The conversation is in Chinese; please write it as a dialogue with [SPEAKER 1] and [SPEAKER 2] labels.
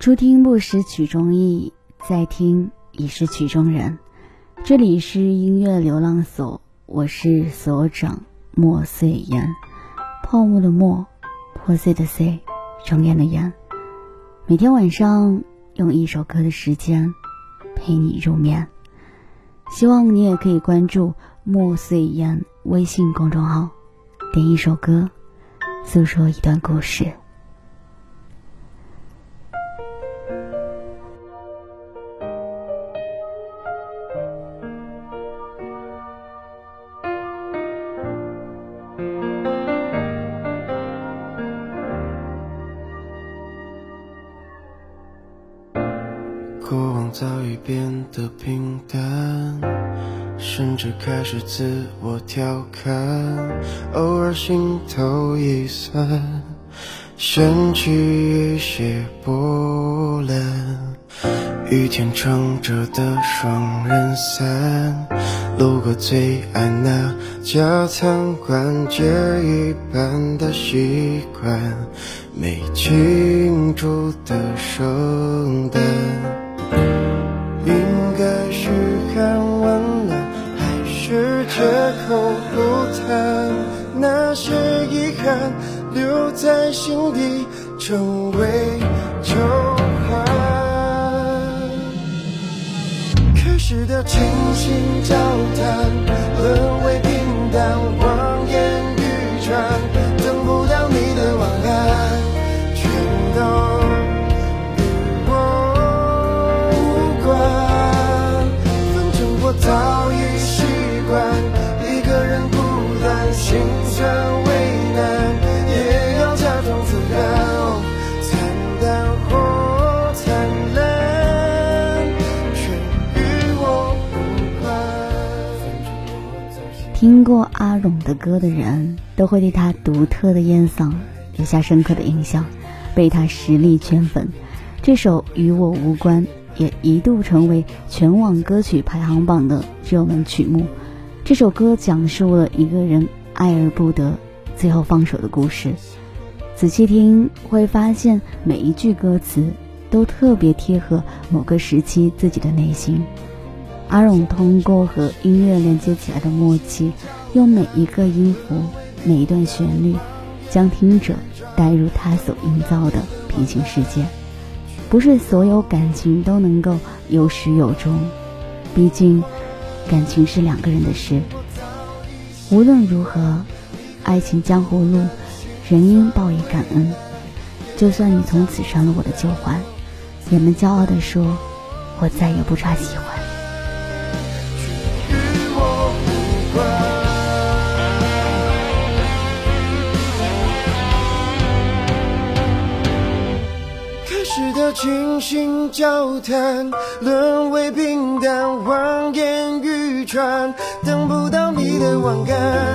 [SPEAKER 1] 初听不识曲中意，再听已是曲中人。这里是音乐流浪所，我是所长莫碎言，泡沫的沫，破碎的碎，重烟的烟。每天晚上用一首歌的时间陪你入眠，希望你也可以关注莫碎言微信公众号，点一首歌，诉说一段故事。
[SPEAKER 2] 早已变得平淡，甚至开始自我调侃，偶尔心头一酸，掀起一些波澜。雨天撑着的双人伞，路过最爱那家餐馆，借一半的习惯，没庆祝的圣诞。应该是看完了，还是借口不谈？那些遗憾留在心底，成为旧患。开始的倾心交谈，沦为平淡，望眼欲穿，
[SPEAKER 1] 听过阿荣的歌的人，都会对他独特的烟嗓留下深刻的印象，被他实力圈粉。这首《与我无关》也一度成为全网歌曲排行榜的热门曲目。这首歌讲述了一个人爱而不得，最后放手的故事。仔细听会发现，每一句歌词都特别贴合某个时期自己的内心。阿荣通过和音乐连接起来的默契，用每一个音符、每一段旋律，将听者带入他所营造的平行世界。不是所有感情都能够有始有终，毕竟感情是两个人的事。无论如何，爱情江湖路，人应报以感恩。就算你从此成了我的旧欢，也能骄傲地说，我再也不差喜欢。
[SPEAKER 2] 开始的倾心交谈，沦为平淡，望眼欲穿，等不到你的晚安，